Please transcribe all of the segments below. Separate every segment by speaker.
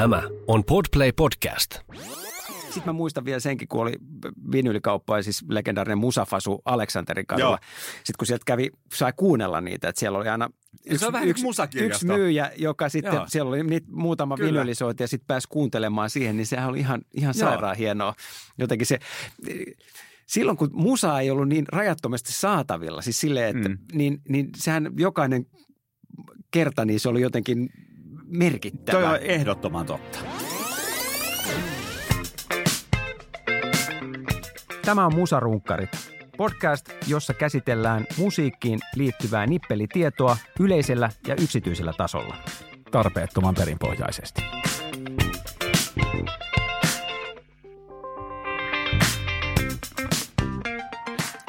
Speaker 1: Tämä on Podplay Podcast.
Speaker 2: Sitten mä muistan vielä senkin, kun oli vinylikauppa ja siis legendaarinen Musafasu Aleksanterin kadulla. Sitten kun sieltä kävi, sai kuunnella niitä, että siellä oli aina
Speaker 3: se on vähän
Speaker 2: yksi,
Speaker 3: musakirjasto.
Speaker 2: yksi myyjä, joka sitten,
Speaker 3: Joo.
Speaker 2: siellä oli niitä muutama
Speaker 3: Kyllä.
Speaker 2: vinylisointi ja sitten pääsi kuuntelemaan siihen, niin sehän oli ihan, ihan
Speaker 3: Joo.
Speaker 2: sairaan hienoa. Jotenkin se, silloin kun musa ei ollut niin rajattomasti saatavilla, siis silleen, että
Speaker 3: Mm.
Speaker 2: niin, niin sehän jokainen kerta, niin se oli jotenkin merkittävä.
Speaker 3: Toi on ehdottoman totta.
Speaker 2: Tämä on Musarunkkarit, podcast, jossa käsitellään musiikkiin liittyvää nippelitietoa yleisellä ja yksityisellä tasolla.
Speaker 3: Tarpeettoman perinpohjaisesti.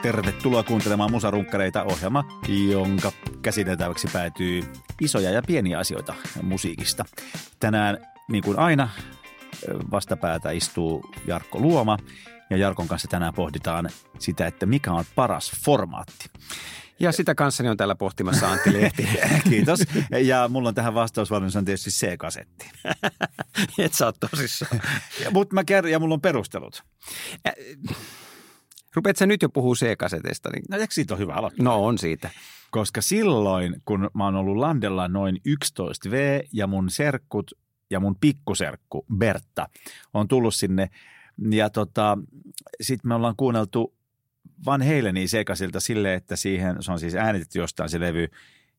Speaker 3: Tervetuloa kuuntelemaan Musarunkkareita ohjelma, jonka käsiteltäväksi päätyy isoja ja pieniä asioita musiikista. Tänään, niin kuin aina, vastapäätä istuu Jarkko Luoma ja Jarkon kanssa tänään pohditaan sitä, että mikä on paras formaatti.
Speaker 2: Ja sitä kanssani on täällä pohtimassa Antti Lehti.
Speaker 3: Kiitos. Ja mulla on tähän vastausvalmius on tietysti C-kasetti.
Speaker 2: Et sä oot tosissaan.
Speaker 3: Mutta mä kerron, ja mulla on perustelut.
Speaker 2: Rupeat sä nyt jo puhuu C-kasetista? Niin...
Speaker 3: No eikö siitä ole hyvä aloittaa?
Speaker 2: No on siitä.
Speaker 3: Koska silloin, kun mä oon ollut Landella noin 11V ja mun serkkut ja mun pikkuserkku Bertta on tullut sinne ja tota, sitten me ollaan kuunneltu Van Halenia sekasilta silleen, että siihen, se on siis äänitetty jostain se levy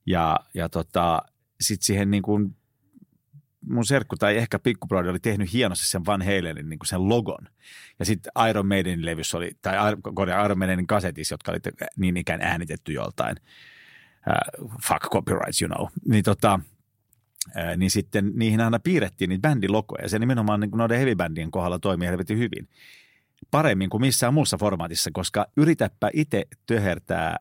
Speaker 3: ja, ja tota, sitten siihen niin kuin mun serkku tai ehkä pikkubrodi oli tehnyt hienosti sen Van Halenin niin sen logon. Ja sitten Iron Maidenin levyssä oli, tai Iron- Maidenin kasetissa, jotka oli niin ikään äänitetty joltain uh, fuck copyrights, you know. Niin, tota, uh, niin sitten niihin aina piirrettiin niitä bändilogoja. Ja se nimenomaan niin noiden heavy-bändien kohdalla toimii helvetin hyvin. Paremmin kuin missään muussa formaatissa, koska yritäpä itse töhertää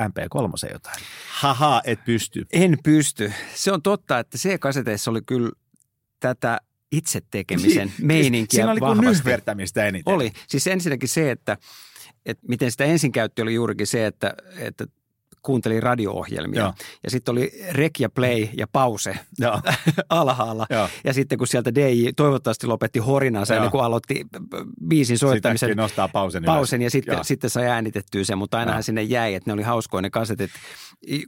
Speaker 3: MP3 jotain. Haha, et pysty.
Speaker 2: En pysty. Se on totta, että C-kaseteissa oli kyllä tätä itse tekemisen meininkiä
Speaker 3: Siinä oli kuin nyhvertämistä eniten.
Speaker 2: Oli. Siis ensinnäkin se, että, että miten sitä ensin käytti, oli juurikin se, että, että kuuntelin radio-ohjelmia.
Speaker 3: Joo.
Speaker 2: Ja sitten oli rek ja play ja pause
Speaker 3: Joo.
Speaker 2: alhaalla.
Speaker 3: Joo.
Speaker 2: Ja sitten kun sieltä DJ toivottavasti lopetti horinansa
Speaker 3: Joo.
Speaker 2: ennen kuin aloitti biisin soittamisen
Speaker 3: nostaa pausen
Speaker 2: pausen ja sitten,
Speaker 3: Joo.
Speaker 2: sitten sai äänitettyä sen, mutta ainahan
Speaker 3: Joo.
Speaker 2: sinne jäi, että ne oli hauskoja ne kasetit,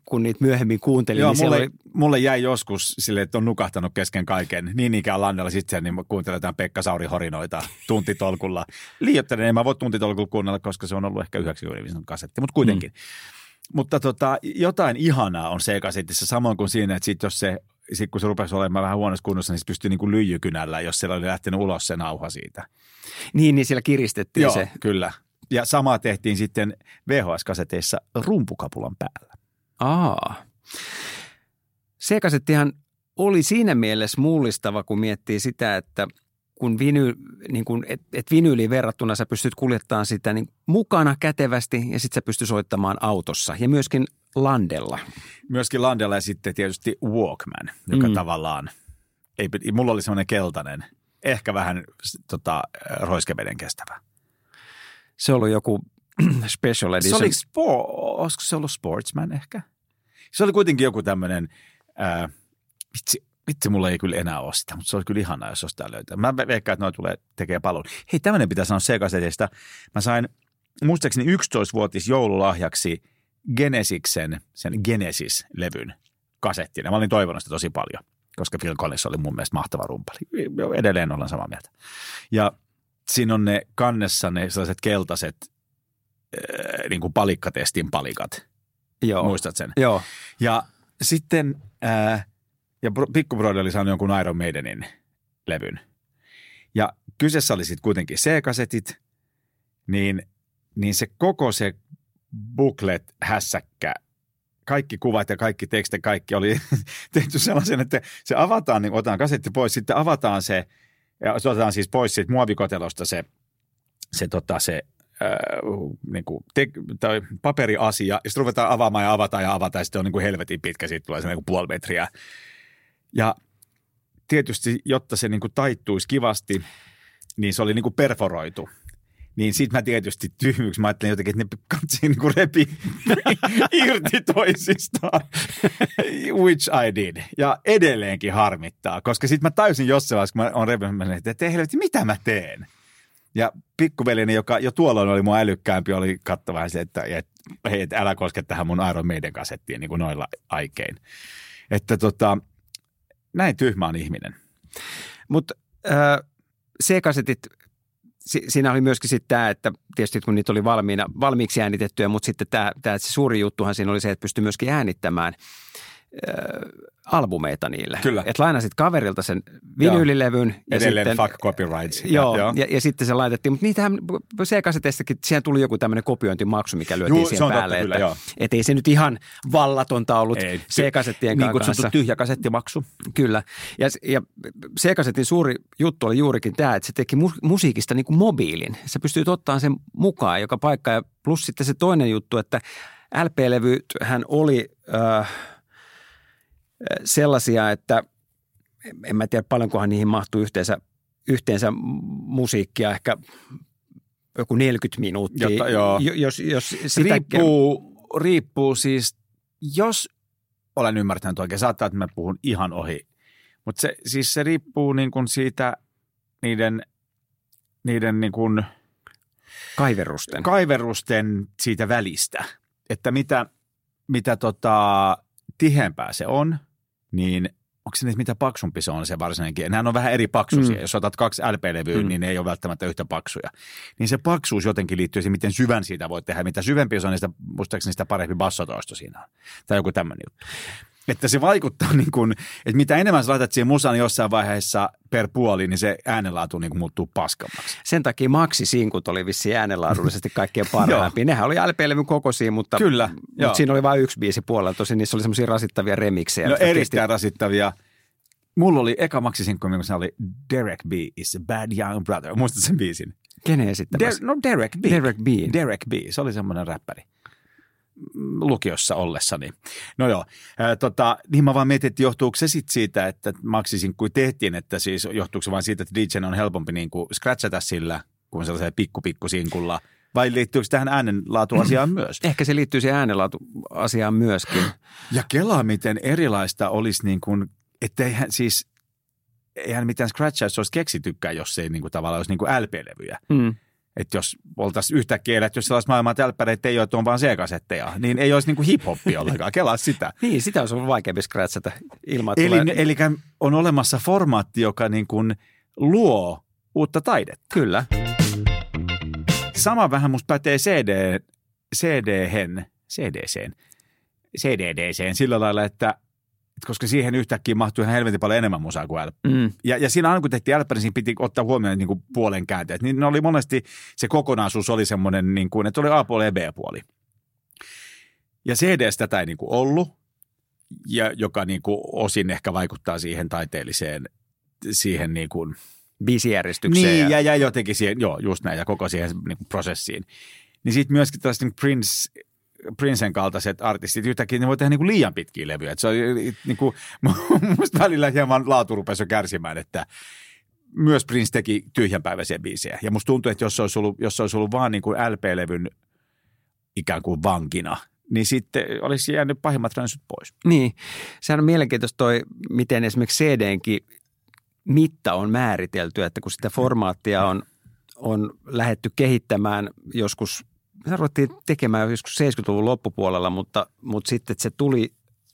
Speaker 2: kun niitä myöhemmin kuuntelin.
Speaker 3: Joo,
Speaker 2: niin
Speaker 3: mulle,
Speaker 2: oli,
Speaker 3: mulle jäi joskus silleen, että on nukahtanut kesken kaiken. Niin ikään Lannella sitten niin kuuntelen jotain Pekka Sauri horinoita tuntitolkulla. Liioittelen, en mä voi tuntitolkulla kuunnella, koska se on ollut ehkä 90 kasetti, mutta kuitenkin. Mm. Mutta tota, jotain ihanaa on C-kasetissa, samoin kuin siinä, että sit jos se, sit kun se rupesi olemaan vähän huonossa kunnossa, niin se pystyi niin kuin lyijykynällä, jos siellä oli lähtenyt ulos se nauha siitä.
Speaker 2: niin, niin siellä kiristettiin
Speaker 3: Joo,
Speaker 2: se.
Speaker 3: kyllä. Ja samaa tehtiin sitten VHS-kaseteissa rumpukapulan päällä.
Speaker 2: Aa. C-kasettihan oli siinä mielessä mullistava, kun miettii sitä, että kun viny, niin kun, et, et vinyyliin verrattuna sä pystyt kuljettamaan sitä niin mukana kätevästi ja sitten sä pystyt soittamaan autossa ja myöskin landella.
Speaker 3: Myöskin Landella ja sitten tietysti Walkman, joka
Speaker 2: Mm.
Speaker 3: tavallaan, ei, mulla oli semmoinen keltainen, ehkä vähän tota, roiskeveden kestävä.
Speaker 2: Se oli joku special
Speaker 3: Se
Speaker 2: edition.
Speaker 3: oli, spo, olisiko se ollut Sportsman ehkä? Se oli kuitenkin joku tämmöinen, ää, vitsi, vitsi, mulla ei kyllä enää ole sitä, mutta se olisi kyllä ihanaa, jos jostain löytää. Mä ve- veikkaan, että noi tulee tekee palun. Hei, tämmöinen pitää sanoa C-kasetista. Mä sain muistaakseni 11-vuotis joululahjaksi Genesiksen, sen Genesis-levyn kasettina. Mä olin toivonut sitä tosi paljon, koska Phil Collins oli mun mielestä mahtava rumpali. Edelleen ollaan samaa mieltä. Ja siinä on ne kannessa ne sellaiset keltaiset äh, niin kuin palikkatestin palikat.
Speaker 2: Joo.
Speaker 3: Muistat sen?
Speaker 2: Joo.
Speaker 3: Ja sitten, ää, ja Bro- Pikku Brody oli saanut jonkun Iron Maidenin levyn. Ja kyseessä oli sitten kuitenkin C-kasetit, niin, niin se koko se booklet, hässäkkä, kaikki kuvat ja kaikki tekstit, kaikki oli tehty sellaisen, että se avataan, niin otetaan kasetti pois, sitten avataan se, ja otetaan siis pois siitä muovikotelosta se, se, tota, se ää, niin kuin te, tai paperiasia, ja sitten ruvetaan avaamaan ja avataan ja avataan, ja sitten on niin kuin helvetin pitkä, siitä tulee se niin kuin puoli metriä. Ja tietysti, jotta se niin kuin taittuisi kivasti, niin se oli niin kuin perforoitu. Niin sit mä tietysti tyhmyksi, mä ajattelin jotenkin, että ne katsi niin kuin repi irti toisistaan, which I did. Ja edelleenkin harmittaa, koska sit mä täysin jossain vaiheessa, kun mä oon repinyt, että helvetti, mitä mä teen? Ja pikkuveljeni, joka jo tuolloin oli mua älykkäämpi, oli kattava se, että, että hei, että älä koske tähän mun Iron Maiden kasettiin niin kuin noilla aikein. Että tota, näin tyhmä on ihminen.
Speaker 2: Mutta äh, C-kasetit, si- siinä oli myöskin sitten tämä, että tietysti kun niitä oli valmiina, valmiiksi äänitettyjä, mutta sitten tämä, suuri juttuhan siinä oli se, että pystyi myöskin äänittämään äh, albumeita niille.
Speaker 3: Kyllä.
Speaker 2: Että lainasit kaverilta sen vinyylilevyn. Ja
Speaker 3: Edelleen
Speaker 2: sitten,
Speaker 3: fuck copyrights.
Speaker 2: Joo,
Speaker 3: joo.
Speaker 2: Ja, ja, sitten se laitettiin, mutta niitähän C-kaseteistakin, siihen tuli joku tämmöinen kopiointimaksu, mikä lyötiin
Speaker 3: Juu,
Speaker 2: siihen
Speaker 3: totta,
Speaker 2: päälle.
Speaker 3: kyllä,
Speaker 2: että,
Speaker 3: joo.
Speaker 2: et ei se nyt ihan vallatonta ollut
Speaker 3: Ei.
Speaker 2: C-kasettien
Speaker 3: Niin
Speaker 2: kanssa.
Speaker 3: kutsuttu tyhjä kasettimaksu.
Speaker 2: Kyllä. Ja, ja C-kasetin suuri juttu oli juurikin tämä, että se teki mu- musiikista niin kuin mobiilin. Sä pystyt ottamaan sen mukaan joka paikka. Ja plus sitten se toinen juttu, että LP-levyhän oli äh, sellaisia, että en mä tiedä paljonkohan niihin mahtuu yhteensä, yhteensä musiikkia, ehkä joku 40 minuuttia.
Speaker 3: Jotta- joo.
Speaker 2: Jo- Jos, jos sitä,
Speaker 3: riippuu, riippuu siis, jos olen ymmärtänyt oikein, saattaa, että mä puhun ihan ohi, mutta se, siis se riippuu niin kuin siitä niiden, niiden niin kuin
Speaker 2: kaiverusten.
Speaker 3: kaiverusten siitä välistä, että mitä, mitä tota, tiheämpää se on, niin onko se nyt mitä paksumpi se on se varsinainen Nehän on vähän eri paksuisia.
Speaker 2: Mm.
Speaker 3: Jos otat kaksi LP-levyä,
Speaker 2: mm.
Speaker 3: niin ne ei ole välttämättä yhtä paksuja. Niin se paksuus jotenkin liittyy siihen, miten syvän siitä voi tehdä. Mitä syvempi se on, niin sitä, muistaakseni sitä parempi bassotoisto siinä on. Tai joku tämmöinen juttu. Että se vaikuttaa niin kuin, että mitä enemmän sä laitat siihen musaan jossain vaiheessa per puoli, niin se äänenlaatu niin kuin muuttuu paskammaksi.
Speaker 2: Sen takia Maxi-sinkut oli vissiin äänenlaadullisesti kaikkein parhaimpia. Nehän oli LP-levyn kokoisia, mutta,
Speaker 3: Kyllä,
Speaker 2: mutta
Speaker 3: joo.
Speaker 2: siinä oli vain yksi biisi puolella. Tosin niissä oli semmoisia rasittavia remiksejä.
Speaker 3: No erittäin rasittavia. Mulla oli eka maksisinkku, mikä se oli Derek B is a bad young brother. Muistatko sen biisin?
Speaker 2: Kesti, kenen esittämässä?
Speaker 3: Der, no Derek B.
Speaker 2: Derek B.
Speaker 3: Derek B. Se oli semmoinen räppäri lukiossa ollessani. No joo, ää, tota, niin mä vaan mietin, että johtuuko se sitten siitä, että maksisinkku tehtiin, että siis johtuuko se vain siitä, että DJ on helpompi niin kuin scratchata sillä kuin sellaisella pikku pikku sinkulla, vai liittyykö se tähän äänenlaatuasiaan myös?
Speaker 2: Ehkä se liittyy siihen äänenlaatu-asiaan myöskin.
Speaker 3: Ja kelaa, miten erilaista olisi niin kuin, että eihän siis, eihän mitään scratchaa, jos olisi keksitykään, jos ei niin kuin tavallaan olisi niin kuin LP-levyjä.
Speaker 2: Mm.
Speaker 3: Että jos oltaisiin yhtäkkiä eletty, jos sellaista maailmaa tälppäreitä ei ole, että on vaan C-kasetteja, niin ei olisi niin kuin hip-hoppia ollenkaan. Kelaa sitä.
Speaker 2: Niin, sitä olisi ollut vaikeampi scratchata ilman, että
Speaker 3: Eli,
Speaker 2: tulee...
Speaker 3: eli on olemassa formaatti, joka niin kuin luo uutta taidetta.
Speaker 2: Kyllä.
Speaker 3: Sama vähän musta pätee CD, CD-hen, CDCen, CDDCen sillä lailla, että että koska siihen yhtäkkiä mahtuu ihan helvetin paljon enemmän musaa kuin LP.
Speaker 2: Mm.
Speaker 3: Ja, ja siinä aina kun tehtiin LP, niin siinä piti ottaa huomioon niin kuin puolen käänteet. Niin ne oli monesti, se kokonaisuus oli semmoinen, niin kuin, että oli A-puoli ja B-puoli. Ja CDS tätä ei niin kuin ollut, ja joka niin kuin osin ehkä vaikuttaa siihen taiteelliseen, siihen niin kuin,
Speaker 2: Biisijärjestykseen.
Speaker 3: niin,
Speaker 2: ja...
Speaker 3: ja, ja jotenkin siihen, joo, just näin, ja koko siihen niin kuin prosessiin. Niin sitten myöskin tällaiset niin Prince, Princen kaltaiset artistit, yhtäkkiä ne voi tehdä niin kuin liian pitkiä levyjä. Se on niin kuin, musta välillä hieman laatu rupesi kärsimään, että myös Prince teki tyhjänpäiväisiä biisejä. Ja musta tuntuu, että jos se olisi ollut, jos se olisi ollut vaan niin kuin LP-levyn ikään kuin vankina, niin sitten olisi jäänyt pahimmat ränsyt pois.
Speaker 2: Niin, sehän on mielenkiintoista toi, miten esimerkiksi CDnkin mitta on määritelty, että kun sitä formaattia on, on lähetty kehittämään joskus, se ruvettiin tekemään joskus 70-luvun loppupuolella, mutta, mutta sitten että se tuli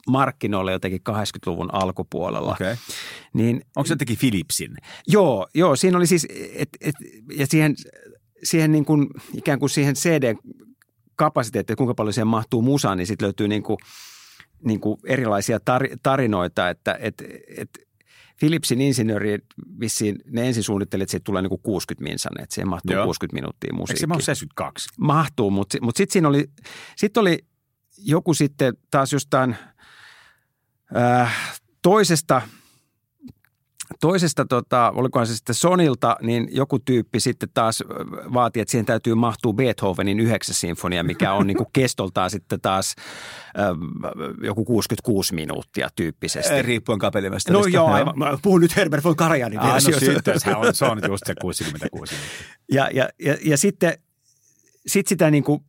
Speaker 2: markkinoille jotenkin 80-luvun alkupuolella.
Speaker 3: Okay.
Speaker 2: Niin,
Speaker 3: Onko se jotenkin Philipsin?
Speaker 2: joo, joo, siinä oli siis, et, et, ja siihen, siihen niin kuin, ikään kuin siihen CD kapasiteetti, että kuinka paljon siihen mahtuu musaa, niin sitten löytyy niin kuin, niin kuin erilaisia tar- tarinoita, että et, et Philipsin insinööri vissiin, ne ensin suunnitteli, että siitä tulee niin kuin 60 minsan, että siihen mahtuu
Speaker 3: Joo.
Speaker 2: 60 minuuttia
Speaker 3: Eikö
Speaker 2: musiikkia.
Speaker 3: se mahdu 72?
Speaker 2: Mahtuu, mutta, mutta sitten siinä oli, sit oli joku sitten taas jostain äh, toisesta toisesta, tota, olikohan se sitten Sonilta, niin joku tyyppi sitten taas vaati, että siihen täytyy mahtua Beethovenin yhdeksäs sinfonia, mikä on niin kuin kestoltaan sitten taas äh, joku 66 minuuttia tyyppisesti.
Speaker 3: Riippuen kapellimesta.
Speaker 2: No joo, aivan. Mä puhun nyt Herbert von Karajanin
Speaker 3: Ah, no sitten se on, se on just se 66 minuuttia.
Speaker 2: Ja, ja, ja, ja sitten sit sitä niin kuin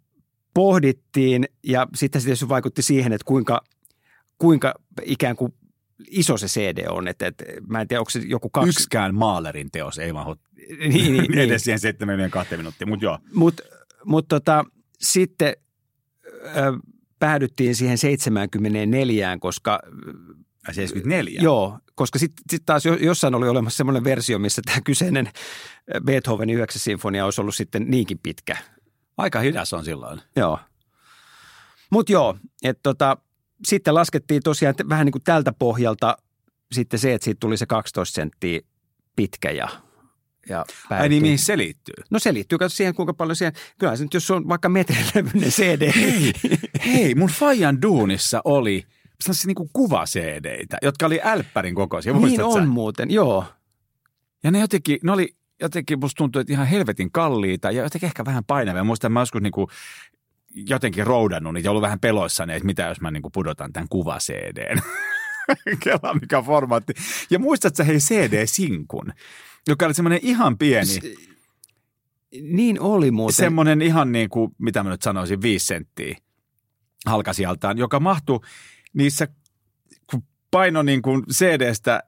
Speaker 2: pohdittiin ja sitten se vaikutti siihen, että kuinka, kuinka ikään kuin iso se CD on. Että, että mä en tiedä, onko se joku kaksi.
Speaker 3: Yksikään Maalerin teos ei mahdu
Speaker 2: Niin, niin, niin.
Speaker 3: edes siihen 72 minuuttia, mutta joo.
Speaker 2: Mutta mut tota, sitten ö, päädyttiin siihen 74, koska
Speaker 3: Ja 74.
Speaker 2: Joo, koska sitten sit taas jo- jossain oli olemassa semmoinen versio, missä tämä kyseinen Beethovenin 9. sinfonia olisi ollut sitten niinkin pitkä.
Speaker 3: Aika hidas on silloin.
Speaker 2: Joo. Mutta joo, että tota, sitten laskettiin tosiaan että vähän niin kuin tältä pohjalta sitten se, että siitä tuli se 12 senttiä pitkä ja, ja
Speaker 3: Ai niin, mihin se liittyy?
Speaker 2: No se liittyy katso siihen, kuinka paljon siihen, kyllä se nyt jos on vaikka metrilevyinen CD.
Speaker 3: Hei, hei, mun Fajan duunissa oli sellaisia niinku kuva-CD-itä, jotka oli älppärin kokoisia.
Speaker 2: niin
Speaker 3: Muistatko sä?
Speaker 2: on muuten, joo.
Speaker 3: Ja ne jotenkin, ne oli jotenkin musta tuntui, että ihan helvetin kalliita ja jotenkin ehkä vähän painavia. Muistan, mä joskus niinku jotenkin roudannut niitä ja ollut vähän peloissani, että mitä jos mä niinku pudotan tämän kuva CDn. Kela mikä formaatti. Ja muistatko sä hei CD-sinkun, joka oli semmoinen ihan pieni,
Speaker 2: Niin oli muuten.
Speaker 3: semmoinen ihan niin kuin, mitä mä nyt sanoisin, viisi senttiä halkasijaltaan, joka mahtui niissä, kun paino niin kuin CD-stä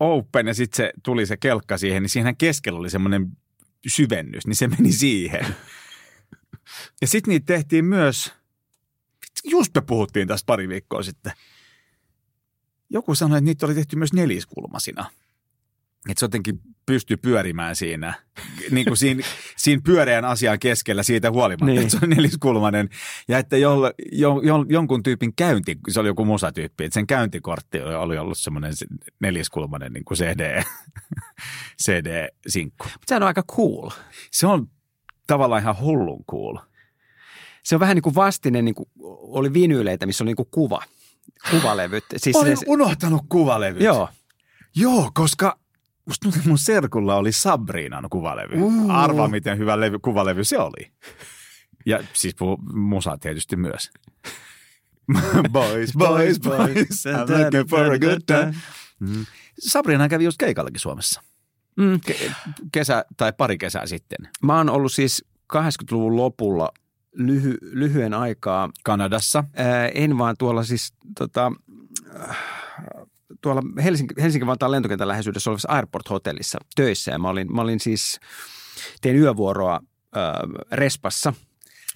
Speaker 3: open ja sitten se tuli se kelkka siihen, niin siihen keskellä oli semmoinen syvennys, niin se meni siihen. Ja sitten niitä tehtiin myös, just me puhuttiin tästä pari viikkoa sitten. Joku sanoi, että niitä oli tehty myös neliskulmasina. Että se jotenkin pystyy pyörimään siinä, niin kuin siinä, siinä pyöreän asian keskellä siitä huolimatta,
Speaker 2: Niin.
Speaker 3: että se on neliskulmanen. Ja että jolle, jo, jo, jonkun tyypin käynti, se oli joku musatyyppi, että sen käyntikortti oli- ollut semmoinen se neliskulmanen niin kuin CD, CD-sinkku.
Speaker 2: Mutta sehän on aika cool.
Speaker 3: Se on tavallaan ihan hullun cool.
Speaker 2: Se on vähän niin kuin vastine, niin kuin oli vinyyleitä, missä oli niin kuin kuva, kuvalevyt. Siis
Speaker 3: Olin
Speaker 2: se-
Speaker 3: unohtanut kuvalevyt.
Speaker 2: Joo,
Speaker 3: Joo, koska musta mun serkulla oli Sabrinan kuvalevy.
Speaker 2: Uh.
Speaker 3: Arvaa, miten hyvä levy, kuvalevy se oli. Ja siis puhu, musa tietysti myös. boys, boys, boys, I'm looking for a good time. Mm. Sabrina kävi just keikallakin Suomessa.
Speaker 2: Mm.
Speaker 3: Ke- kesä tai pari kesää sitten.
Speaker 2: Mä oon ollut siis 80-luvun lopulla lyhy, lyhyen aikaa,
Speaker 3: Kanadassa.
Speaker 2: ää, en vaan tuolla siis tota, tuolla Helsinki, Helsinki-Vantaan lentokentän läheisyydessä olevassa Airport-hotellissa töissä ja mä olin, mä olin siis, tein yövuoroa ää, Respassa.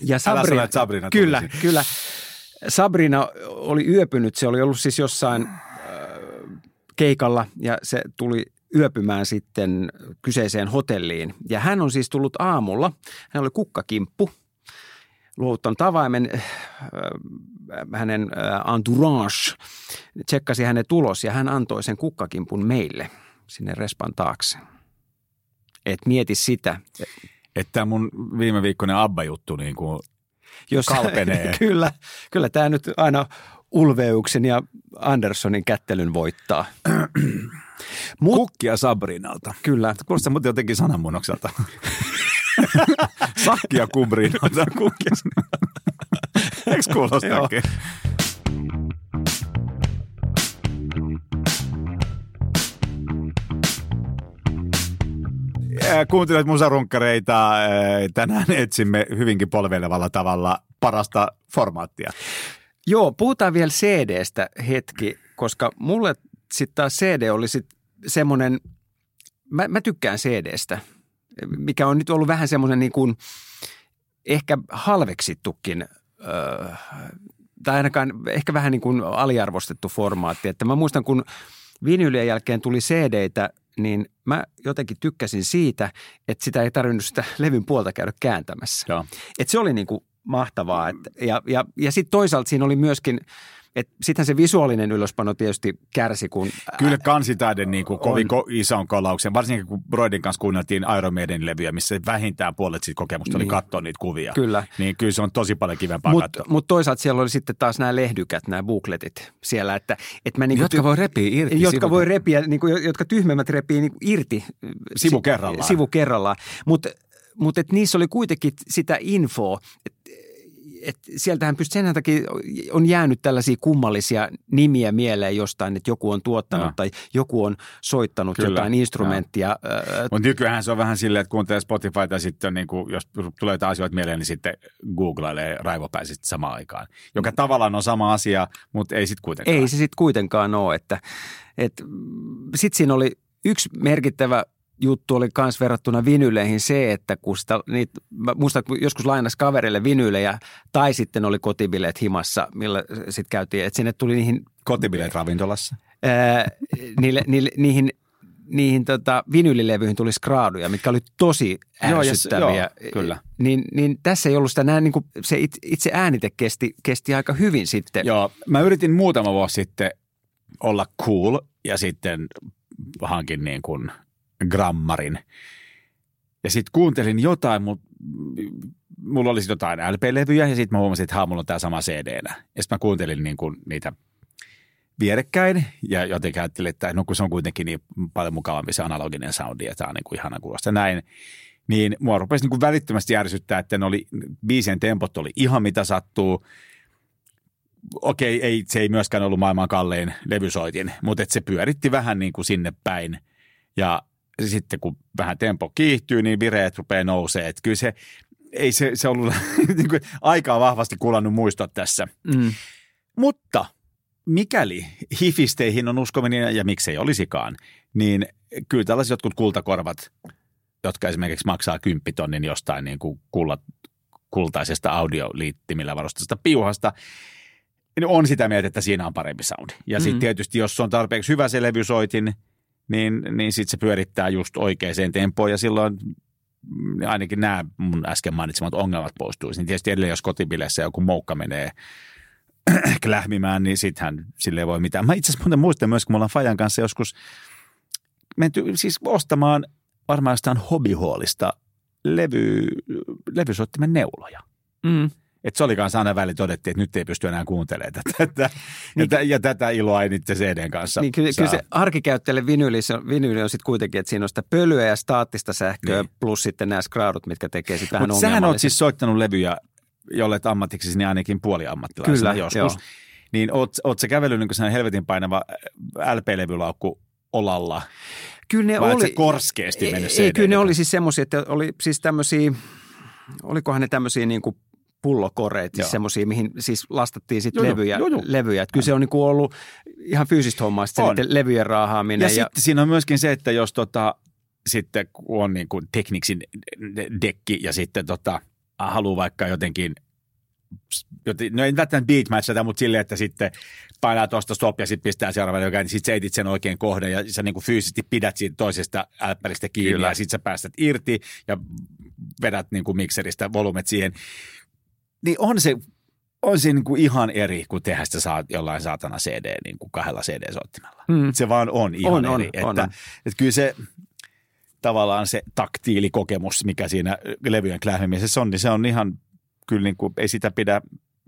Speaker 2: Ja
Speaker 3: Älä sano, että Sabrina
Speaker 2: Kyllä,
Speaker 3: sinne.
Speaker 2: kyllä. Sabrina oli yöpynyt, se oli ollut siis jossain äh, keikalla ja se tuli yöpymään sitten kyseiseen hotelliin. Ja hän on siis tullut aamulla, hän oli kukkakimppu, luovuttanut avaimen äh, hänen äh, entourage, tsekkasi hänen tulos ja hän antoi sen kukkakimpun meille sinne respan taakse. Et mieti sitä.
Speaker 3: Että mun viime viikkoinen Abba-juttu niin kuin
Speaker 2: Jos,
Speaker 3: Kalpenee.
Speaker 2: kyllä, kyllä tämä nyt aina Ulveuksen ja Anderssonin kättelyn voittaa. Mut,
Speaker 3: kukkia Sabrinalta.
Speaker 2: kyllä,
Speaker 3: Kuulostaa muuten jotenkin sananmuunnokselta. Sakkia kubrinalta. Kukkia. Eikö kuulostakin? Ää, Kuuntelet musarunkkareita. Ää, Tänään etsimme hyvinkin polveilevalla tavalla parasta formaattia.
Speaker 2: joo, puhutaan vielä CDstä hetki, koska mulle sitten taas CD oli sitten semmoinen, mä, mä tykkään CDstä, mikä on nyt ollut vähän semmoinen niin kuin ehkä halveksittukin, öö, tai ainakaan ehkä vähän niin kuin aliarvostettu formaatti. Että mä muistan, kun vinylien jälkeen tuli CDitä, niin mä jotenkin tykkäsin siitä, että sitä ei tarvinnut sitä levyn puolta käydä kääntämässä.
Speaker 3: Joo.
Speaker 2: Et se oli niin kuin mahtavaa. Et, ja ja, ja sitten toisaalta siinä oli myöskin, Sittenhän se visuaalinen ylöspano tietysti kärsi, kun...
Speaker 3: Kyllä kansitaiden niin kuin kovin ko- ison kolauksen, varsinkin kun Broidin kanssa kuunneltiin Iron Maiden levyjä, missä vähintään puolet siitä kokemusta niin. oli katsoa niitä kuvia.
Speaker 2: Kyllä.
Speaker 3: Niin kyllä se on tosi paljon kivempaa
Speaker 2: Mutta
Speaker 3: katsoa.
Speaker 2: mut toisaalta siellä oli sitten taas nämä lehdykät, nämä bookletit siellä, että, että mä niin
Speaker 3: Jotka voi repiä irti.
Speaker 2: Jotka
Speaker 3: sivu-
Speaker 2: voi repiä, niin kuin, jotka tyhmemmät repii niin kuin irti.
Speaker 3: Sivu
Speaker 2: Si-
Speaker 3: kerrallaan.
Speaker 2: Sivu kerrallaan. Mutta mut et niissä oli kuitenkin sitä infoa, että et sieltähän pystyy sen takia on jäänyt tällaisia kummallisia nimiä mieleen jostain, että joku on tuottanut
Speaker 3: Joo.
Speaker 2: tai joku on soittanut
Speaker 3: Kyllä,
Speaker 2: jotain instrumenttia. Ö,
Speaker 3: Mutta nykyään se on vähän silleen, että kuuntelee Spotifyta ja sitten niin kuin, jos tulee jotain asioita mieleen, niin sitten googlailee raivopäisesti samaan aikaan. Joka tavallaan on sama asia, mutta ei sitten kuitenkaan.
Speaker 2: Ei se sitten kuitenkaan ole, että, että sitten siinä oli yksi merkittävä juttu oli myös verrattuna vinyleihin se, että kun sitä, niitä, mä muistan, kun joskus lainas kaverille vinylejä tai sitten oli kotibileet himassa, millä sitten käytiin, että sinne tuli niihin,
Speaker 3: Kotibileet ravintolassa.
Speaker 2: ää, niille, niille, niihin niihin tota, vinylilevyihin tuli skraaduja, mitkä oli tosi
Speaker 3: Joo,
Speaker 2: ärsyttäviä.
Speaker 3: joo, kyllä.
Speaker 2: Niin, niin tässä ei ollut sitä näin, niin kuin se it- itse äänite kesti, kesti aika hyvin sitten.
Speaker 3: Joo, mä yritin muutama vuosi sitten olla cool ja sitten hankin niin kuin grammarin. Ja sitten kuuntelin jotain, mutta mulla oli jotain LP-levyjä ja sitten mä huomasin, että haa, mulla on tämä sama CD-nä. Ja sitten mä kuuntelin niin kuin niitä vierekkäin ja jotenkin ajattelin, että no kun se on kuitenkin niin paljon mukavampi se analoginen soundi ja tämä on niin kuin ihana kuulosta näin. Niin mua rupesi niin kuin välittömästi ärsyttää, että ne oli, biisien tempot oli ihan mitä sattuu. Okei, ei, se ei myöskään ollut maailman kallein levysoitin, mutta et se pyöritti vähän niin kuin sinne päin. Ja sitten kun vähän tempo kiihtyy, niin vireet rupeaa nousee. Että kyllä se, ei se, se ollut niin kuin aikaa vahvasti kuulannut muistot tässä.
Speaker 2: Mm.
Speaker 3: Mutta mikäli hifisteihin on uskominen ja miksei olisikaan, niin kyllä tällaiset jotkut kultakorvat, jotka esimerkiksi maksaa kymppitonnin jostain niin kuin kullat, kultaisesta audioliittimillä varusteesta piuhasta, niin on sitä mieltä, että siinä on parempi soundi. Ja sitten
Speaker 2: Mhm.
Speaker 3: tietysti, jos on tarpeeksi hyvä se levysoitin, niin, niin sitten se pyörittää just oikeaan tempoon ja silloin mm, ainakin nämä mun äsken mainitsemat ongelmat poistuisi. Niin tietysti edelleen, jos kotibileissä joku moukka menee klähmimään, niin sittenhän sille ei voi mitään. Mä itse asiassa muistan myös, kun me ollaan Fajan kanssa joskus menty siis ostamaan varmaan jostain hobbyhuolista levy, levysoittimen neuloja.
Speaker 2: Mm.
Speaker 3: Et se oli kanssa aina väli todettiin, että nyt ei pysty enää kuuntelemaan tätä. tätä ja,
Speaker 2: Niin-
Speaker 3: tä, ja tätä iloa ei niiden CDn kanssa
Speaker 2: Niin kyllä, kyllä
Speaker 3: saa.
Speaker 2: se arkikäyttäjälle vinyyli, se vinyyli on sitten kuitenkin, että siinä on sitä pölyä ja staattista sähköä
Speaker 3: Niin.
Speaker 2: plus sitten nämä skraudut, mitkä tekee sitten vähän
Speaker 3: Mutta sähän oot siis soittanut levyjä, jollet ammatiksi, niin ainakin puoli ammattilaisena
Speaker 2: Kyllä,
Speaker 3: joskus.
Speaker 2: joo.
Speaker 3: Niin oot, oot sä kävellyt niin kuin helvetin painava LP-levylaukku olalla?
Speaker 2: Kyllä ne
Speaker 3: Vai
Speaker 2: oli,
Speaker 3: korskeasti mennyt
Speaker 2: ei, ei, kyllä ne oli siis semmoisia, että oli siis tämmöisiä, olikohan ne tämmöisiä niin kuin pullokoreet, siis semmoisia, mihin siis lastattiin sitten levyjä,
Speaker 3: joo, joo.
Speaker 2: levyjä. Että kyllä se on niin kuin ollut ihan fyysistä hommaa, sitten levyjen raahaaminen.
Speaker 3: Ja,
Speaker 2: Ja,
Speaker 3: sitten siinä on myöskin se, että jos tota, sitten kun on niin kuin Technicsin dekki ja sitten tota, haluaa vaikka jotenkin, joten, no ei välttämättä beatmatchata, mutta silleen, että sitten painaa tuosta stop ja sitten pistää seuraavan joka, niin sitten sä etit sen oikein kohden ja sä niin kuin fyysisesti pidät siitä toisesta älppäristä kiinni
Speaker 2: Kyllä.
Speaker 3: ja sitten sä päästät irti ja vedät niin kuin mikseristä volumet siihen. Niin on se, on se niin kuin ihan eri, kun tehdä sitä saat jollain saatana CD niin kuin kahdella CD-soittimella.
Speaker 2: mm,
Speaker 3: Se vaan on ihan
Speaker 2: On,
Speaker 3: eri.
Speaker 2: on,
Speaker 3: että,
Speaker 2: on, on.
Speaker 3: että kyllä se tavallaan se taktiilikokemus, mikä siinä levyjen klähmimisessä on, niin se on ihan kyllä niin kuin, ei sitä pidä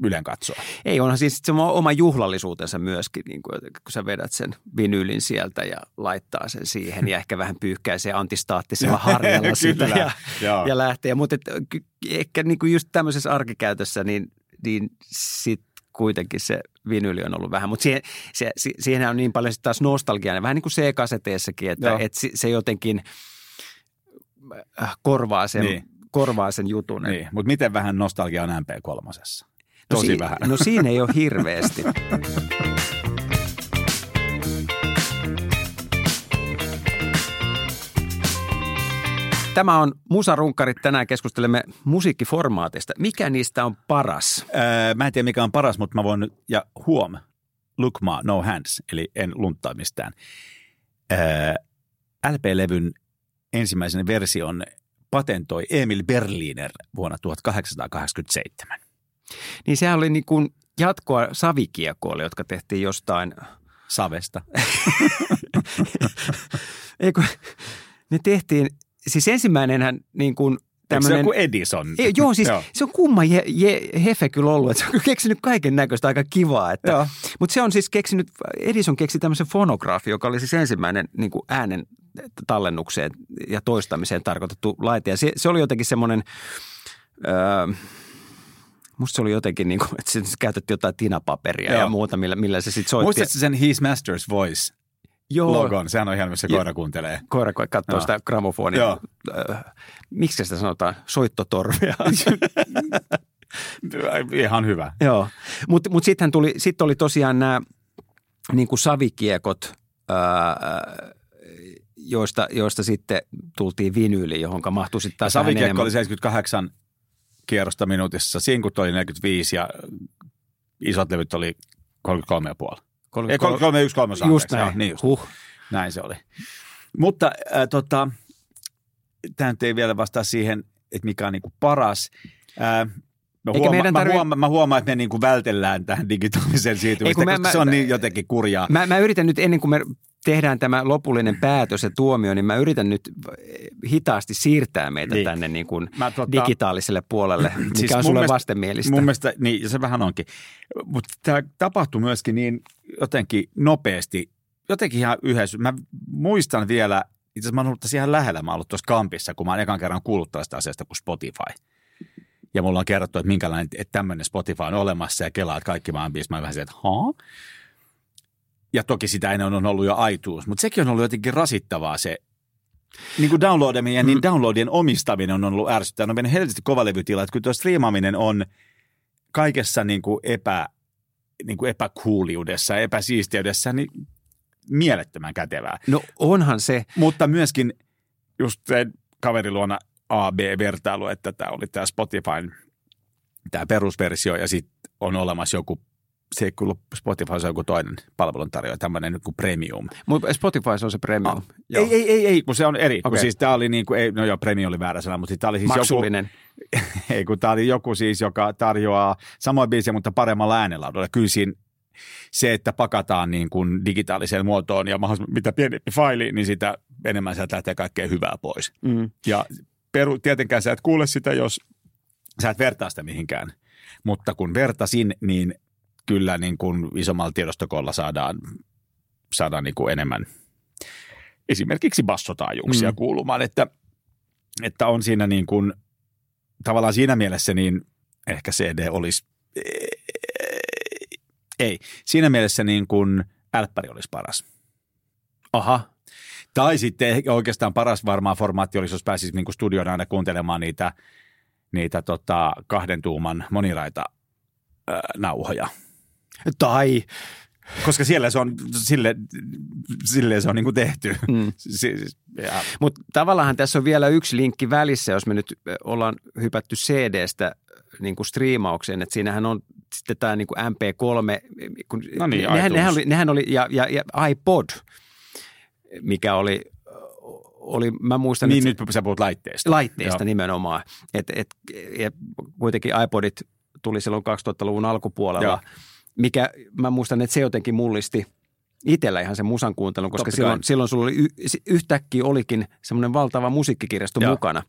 Speaker 3: ylen katsoa.
Speaker 2: ei onhan siis se oma juhlallisuutensa myöskin, niin kuin, kun sä vedät sen vinyylin sieltä ja laittaa sen siihen ja ehkä vähän pyyhkäisee antistaattisella harjalla sitä ja,
Speaker 3: joo.
Speaker 2: ja lähtee. Mutta ehkä niin kuin just tämmöisessä arkikäytössä, niin, niin sit kuitenkin se vinyli on ollut vähän. Mutta siihen, se, si- siihen on niin paljon sitten taas nostalgiaa, vähän niin kuin C-kaseteissakin, että
Speaker 3: Joo.
Speaker 2: et se, se jotenkin äh, korvaa sen,
Speaker 3: Niin.
Speaker 2: korvaa sen jutun.
Speaker 3: Niin, mutta miten vähän nostalgia on MP3? Tosi
Speaker 2: no, si-
Speaker 3: vähän.
Speaker 2: No siinä ei ole hirveästi. Tämä on Musarunkkarit. Tänään keskustelemme musiikkiformaatista. Mikä niistä on paras?
Speaker 3: Öö, mä en tiedä mikä on paras, mutta mä voin nyt, ja huom, lukma, no hands, eli en lunttaa mistään. Öö, LP-levyn ensimmäisen version patentoi Emil Berliner vuonna 1887.
Speaker 2: Niin sehän oli niin kuin, jatkoa savikiekoille, jotka tehtiin jostain,
Speaker 3: Savesta.
Speaker 2: ei kun, ne tehtiin, siis ensimmäinenhän niin kuin
Speaker 3: Eikö se joku Edison?
Speaker 2: Ei, joo, siis se on kumma je, je, hefe kyllä ollut, että se on keksinyt kaiken näköistä aika kivaa. Että,
Speaker 3: Joo.
Speaker 2: mutta se on siis keksinyt, Edison keksi tämmöisen fonografi, joka oli siis ensimmäinen niin kuin äänen tallennukseen ja toistamiseen tarkoitettu laite. Ja se, se oli jotenkin semmoinen, öö, musta se oli jotenkin niin kuin, että se käytettiin jotain tinapaperia
Speaker 3: Joo.
Speaker 2: ja muuta, millä, millä se sitten soitti.
Speaker 3: Muistatko sen His Master's Voice
Speaker 2: Joo,
Speaker 3: logon? Sehän on ihan, missä koira kuuntelee.
Speaker 2: koira katsoo
Speaker 3: Joo.
Speaker 2: sitä gramofonia.
Speaker 3: Joo.
Speaker 2: Öö, miksi sitä sanotaan? Soittotorvea.
Speaker 3: Ihan hyvä.
Speaker 2: Joo, mutta mut sitten tuli, sit oli tosiaan nämä niin kuin savikiekot, ää, joista, joista sitten tultiin vinyyli, johon mahtui sitten taas
Speaker 3: savikiekko oli 78 kierrosta minuutissa, sinkut oli 45 ja isot levyt oli 33,5.
Speaker 2: Kolme-
Speaker 3: Ei, 31 kolmas
Speaker 2: Just
Speaker 3: anteeksi, joo,
Speaker 2: näin.
Speaker 3: Niin just.
Speaker 2: Huh.
Speaker 3: Näin se oli. Mutta äh, tota, tämä nyt ei vielä vastaa siihen, että mikä on niinku paras. Äh, Mä,
Speaker 2: Eikä
Speaker 3: huoma-
Speaker 2: meidän
Speaker 3: mä,
Speaker 2: tarvi-
Speaker 3: huomaan, mä huomaan, että me niinku vältellään tähän digitaaliseen siirtymistä, koska
Speaker 2: mä-
Speaker 3: se on niin jotenkin kurjaa.
Speaker 2: Mä, mä yritän nyt ennen kuin me tehdään tämä lopullinen päätös ja tuomio, niin mä yritän nyt hitaasti siirtää meitä
Speaker 3: Niin.
Speaker 2: tänne niin kuin
Speaker 3: Mä tota-
Speaker 2: digitaaliselle puolelle, mikä
Speaker 3: Siis
Speaker 2: on
Speaker 3: mun
Speaker 2: sulle
Speaker 3: mielestä-
Speaker 2: vastenmielistä.
Speaker 3: Mun mielestä, niin se vähän onkin. Mutta tämä tapahtui myöskin niin jotenkin nopeasti, jotenkin ihan yhdessä. Mä muistan vielä, itse asiassa mä oon ollut tässä ihan lähellä, mä oon ollut tuossa kampissa, kun mä oon ekan kerran kuullut tällaista asiasta kuin Spotify. Ja mulla on kerrottu, että minkälainen, että tämmöinen Spotify on olemassa ja kelaa, että kaikki vaan biisit. Mä vähän se, että haa? Ja toki sitä ennen on ollut jo iTunes, mutta sekin on ollut jotenkin rasittavaa se, niin kuin downloadaminen niin downloadien omistaminen on ollut ärsyttävää. On mennyt helvetti kovalevytila, että kun tuo striimaaminen on kaikessa niin kuin epä, niin kuin epäkuuliudessa ja epäsiistiydessä, niin mielettömän kätevää.
Speaker 2: No onhan se.
Speaker 3: Mutta myöskin just se kaveriluona A-B-vertailu, että tämä oli tämä Spotifyn tämä perusversio ja sitten on olemassa joku, se ei kuulu Spotify, se on joku toinen palveluntarjoaja, tämmöinen niin kuin premium.
Speaker 2: Mutta Spotify se on se premium.
Speaker 3: Ah,
Speaker 2: Joo.
Speaker 3: Ei, ei, ei, ei, kun se on eri. Kun
Speaker 2: Okei.
Speaker 3: siis tämä oli niin kuin, ei, no joo, premium oli väärä sana, mutta tämä oli siis
Speaker 2: Maksullinen.
Speaker 3: joku, ei kun tämä oli joku siis, joka tarjoaa samoin biisiä, mutta paremmalla äänenlaadulla. Kyllä siinä se, että pakataan niin kuin digitaaliseen muotoon ja mahdollisimman mitä pienempi faili, niin sitä enemmän sieltä lähtee kaikkea hyvää pois.
Speaker 2: Mm.
Speaker 3: Ja peru, tietenkään sä et kuule sitä, jos sä et vertaa sitä mihinkään. Mutta kun vertasin, niin kyllä niin kuin isommalla tiedostokolla saadaan, saadaan niin kuin enemmän esimerkiksi bassotaajuuksia
Speaker 2: Mm.
Speaker 3: kuulumaan, että, että on siinä niin kuin, tavallaan siinä mielessä niin ehkä CD olisi, ei, siinä mielessä niin kuin älppäri olisi paras.
Speaker 2: Aha.
Speaker 3: Tai sitten oikeastaan paras varmaan formaatti olisi, jos pääsisi niin studioon aina kuuntelemaan niitä, niitä tota, kahden tuuman moniraita ää, nauhoja.
Speaker 2: Tai.
Speaker 3: Koska siellä se on, sille, sille se on niin kuin tehty.
Speaker 2: Mm.
Speaker 3: Siis,
Speaker 2: Mutta tavallaan tässä on vielä yksi linkki välissä, jos me nyt ollaan hypätty CD-stä niin kuin striimaukseen, että siinähän on sitten tämä niin kuin MP3, kun
Speaker 3: No niin,
Speaker 2: nehän,
Speaker 3: iTunes.
Speaker 2: nehän, oli, nehän oli, ja, ja, ja iPod, mikä oli, oli mä muistan,
Speaker 3: niin
Speaker 2: että
Speaker 3: nyt sä puhut laitteesta.
Speaker 2: laitteesta
Speaker 3: Joo.
Speaker 2: nimenomaan, että et, ja kuitenkin iPodit tuli silloin 2000-luvun alkupuolella,
Speaker 3: Joo.
Speaker 2: Mikä mä muistan, että se jotenkin mullisti itsellä ihan sen musan kuuntelun, koska
Speaker 3: Totta
Speaker 2: silloin,
Speaker 3: kai.
Speaker 2: silloin sulla oli y, yhtäkkiä olikin semmoinen valtava musiikkikirjasto
Speaker 3: Joo.
Speaker 2: mukana.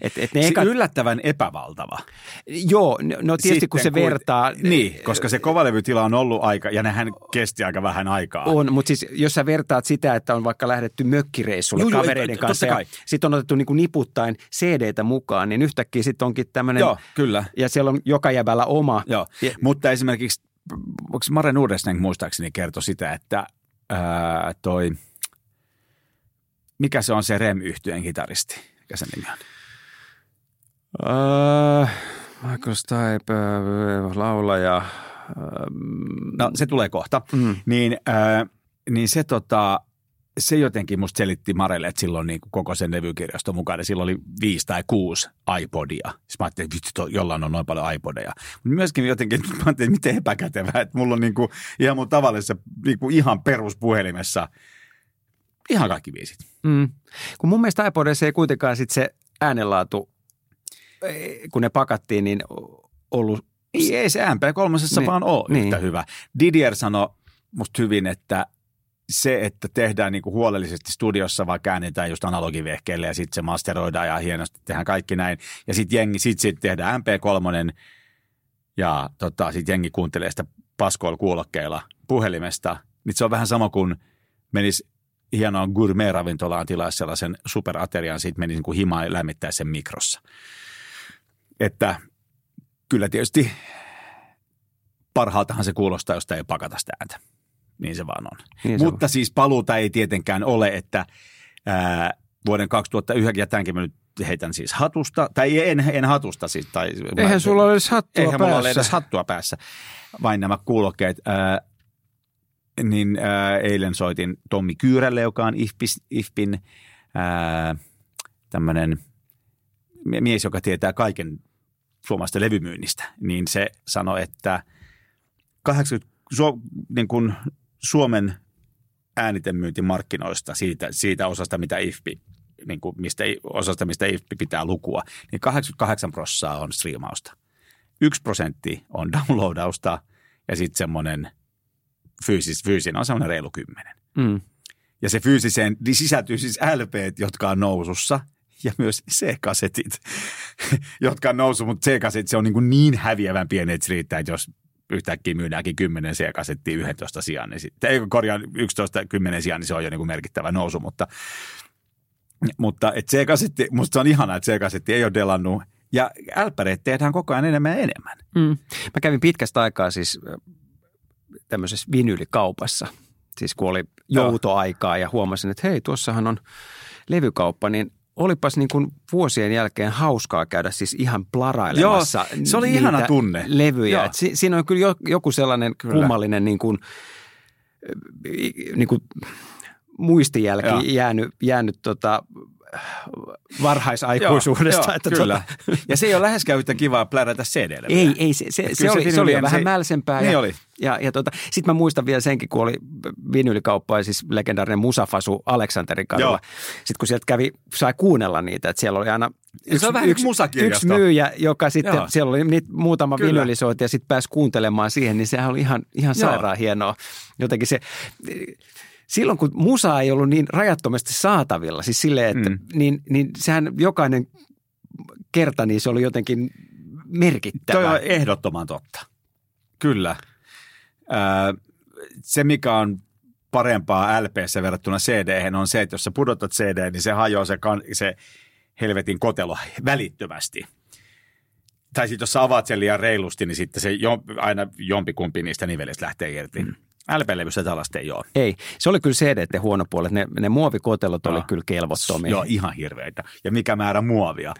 Speaker 2: Et, et ne
Speaker 3: Se
Speaker 2: eka,
Speaker 3: yllättävän epävaltava.
Speaker 2: joo, no tietysti kun se
Speaker 3: Sitten
Speaker 2: vertaa.
Speaker 3: Niin, koska se kovalevytila on ollut aika, ja nehän kesti aika vähän aikaa.
Speaker 2: On, mutta siis jos sä vertaat sitä, että on vaikka lähdetty mökkireissulle
Speaker 3: juu,
Speaker 2: kavereiden
Speaker 3: totta
Speaker 2: kanssa ja sitten on otettu niin kuin niputtain CD-tä mukaan, niin yhtäkkiä sitten onkin tämmöinen,
Speaker 3: Joo, kyllä.
Speaker 2: ja siellä on joka jäbällä oma.
Speaker 3: Joo,
Speaker 2: Ja-
Speaker 3: mutta esimerkiksi, onko Mare Nordesnäng muistaakseni kertoi sitä, että ää, toi, mikä se on se Rem-yhtyeen kitaristi, mikä sen nimi on?
Speaker 2: Uh, Michael Stipe, äh, laulaja.
Speaker 3: No se tulee kohta.
Speaker 2: Mm.
Speaker 3: Niin, ää, niin se tota, se jotenkin musta selitti Marelle, että silloin niin koko sen levykirjasto mukana. ja Silloin oli viisi tai kuusi iPodia. Sitten mä ajattelin, että vitsi, to- jollain on noin paljon iPodeja. Mutta myöskin jotenkin, mä ajattelin, että miten epäkätevää, että mulla on niin kuin, ihan mun tavallisessa niin kuin ihan peruspuhelimessa ihan kaikki viisit.
Speaker 2: Mm. Kun mun mielestä iPodissa ei kuitenkaan sit se äänenlaatu, eh, kun ne pakattiin, niin ollut
Speaker 3: Ei, ei se MP3
Speaker 2: Niin,
Speaker 3: vaan ole
Speaker 2: niin.
Speaker 3: yhtä hyvä. Didier sanoi musta hyvin, että se, että tehdään niinku huolellisesti studiossa, vaan käännetään just analogivehkeelle ja sitten se masteroidaan ja hienosti tehdään kaikki näin. Ja sitten jengi, sitten sit tehdään MP3 ja tota, sitten jengi kuuntelee sitä paskoilla kuulokkeilla puhelimesta. Niin se on vähän sama kuin menisi hienoon gourmet-ravintolaan tilaisi sellaisen superaterian, sitten meni niin kuin himaan lämmittää sen mikrossa. Että kyllä tietysti parhaaltahan se kuulostaa, jos ei pakata sitä ääntä. Niin se vaan on.
Speaker 2: Niin se
Speaker 3: Mutta siis paluuta ei tietenkään ole, että ää, vuoden 2009, ja tämänkin mä nyt heitän siis hatusta, tai en, en hatusta siis. Tai,
Speaker 2: Eihän sulla ole edes hattua
Speaker 3: Eihän mulla ole
Speaker 2: päässä.
Speaker 3: edes hattua päässä, vain nämä kuulokkeet. Ää, niin ää, eilen soitin Tommi Kyyrälle, joka on IFPIS, IFPin tämmöinen mies, joka tietää kaiken suomalaista levymyynnistä. Niin se sanoi, että 80, Su, niin kuin Suomen äänitemyyntimarkkinoista, siitä, siitä osasta, mitä IFPI, niin kuin mistä, osasta, mistä IFPI pitää lukua, niin 88 prosenttia on striimausta. Yksi prosentti on downloadausta ja sitten semmoinen fyysis, fyysinen on semmoinen reilu kymmenen.
Speaker 2: Mm.
Speaker 3: Ja se fyysiseen niin sisältyy siis LP, jotka on nousussa ja myös C-kasetit, jotka on noussut, mutta C-kasetit se on niin, kuin niin häviävän pieni, että se riittää, että jos yhtäkkiä myydäänkin 10 C-kasettia 11 sijaan, niin sitten, ei korjaan 11 10 sijaan, niin se on jo niin kuin merkittävä nousu, mutta, mutta et C-kasetti, musta se on ihanaa, että C-kasetti ei ole delannut ja älppäreet tehdään koko ajan enemmän ja enemmän.
Speaker 2: Mm. Mä kävin pitkästä aikaa siis tämmöisessä vinylikaupassa, siis kun oli joutoaikaa ja huomasin, että hei, tuossahan on levykauppa, niin olipas niin kuin vuosien jälkeen hauskaa käydä siis ihan plarailemassa
Speaker 3: Joo, se oli ihana tunne.
Speaker 2: levyjä.
Speaker 3: Joo.
Speaker 2: Et si- siinä on kyllä jo- joku sellainen
Speaker 3: Kyllä.
Speaker 2: kummallinen niin kuin, niin kuin muistijälki
Speaker 3: Joo.
Speaker 2: jäänyt, jäänyt tota, varhaisaikuisuudesta.
Speaker 3: Joo,
Speaker 2: että
Speaker 3: kyllä.
Speaker 2: Tota,
Speaker 3: Ja se ei ole läheskään yhtä kivaa plärätä cd
Speaker 2: ei, ei se, se,
Speaker 3: Kyllä
Speaker 2: se,
Speaker 3: se
Speaker 2: oli, se oli vähän
Speaker 3: se-
Speaker 2: mälsempää.
Speaker 3: Niin
Speaker 2: ja,
Speaker 3: oli.
Speaker 2: Ja, ja tota, sitten mä muistan vielä senkin, kun oli vinyylikauppa ja siis legendaarinen Musafasu Aleksanterin kadulla. Sitten kun sieltä kävi, sai kuunnella niitä, että siellä oli aina
Speaker 3: Se on vähän niin kuin
Speaker 2: yksi
Speaker 3: musakirjasto.
Speaker 2: myyjä, joka sitten,
Speaker 3: Joo.
Speaker 2: siellä oli niitä muutama
Speaker 3: Kyllä.
Speaker 2: vinylisointi ja sitten pääsi kuuntelemaan siihen, niin sehän oli ihan, ihan sairaan hienoa. Jotenkin se, silloin kun musa ei ollut niin rajattomasti saatavilla, siis silleen, että
Speaker 3: Mm.
Speaker 2: niin, niin sehän jokainen kerta, niin se oli jotenkin merkittävä.
Speaker 3: Toi on ehdottoman totta. Kyllä. Öö, se, mikä on parempaa LPssä verrattuna cd on se, että jos sä pudotat CD, niin se hajoaa se, kan, se helvetin kotelo välittömästi. Tai sitten jos sä avaat sen liian reilusti, niin sitten se jo, aina jompikumpi niistä nivelistä lähtee irti. Mm. LP-levyssä tällaista ei ole.
Speaker 2: Ei, se oli kyllä CD huono puolet. Ne, ne muovikotelot oli
Speaker 3: Joo.
Speaker 2: kyllä kelvottomia.
Speaker 3: Joo, ihan hirveitä. Ja mikä määrä muovia.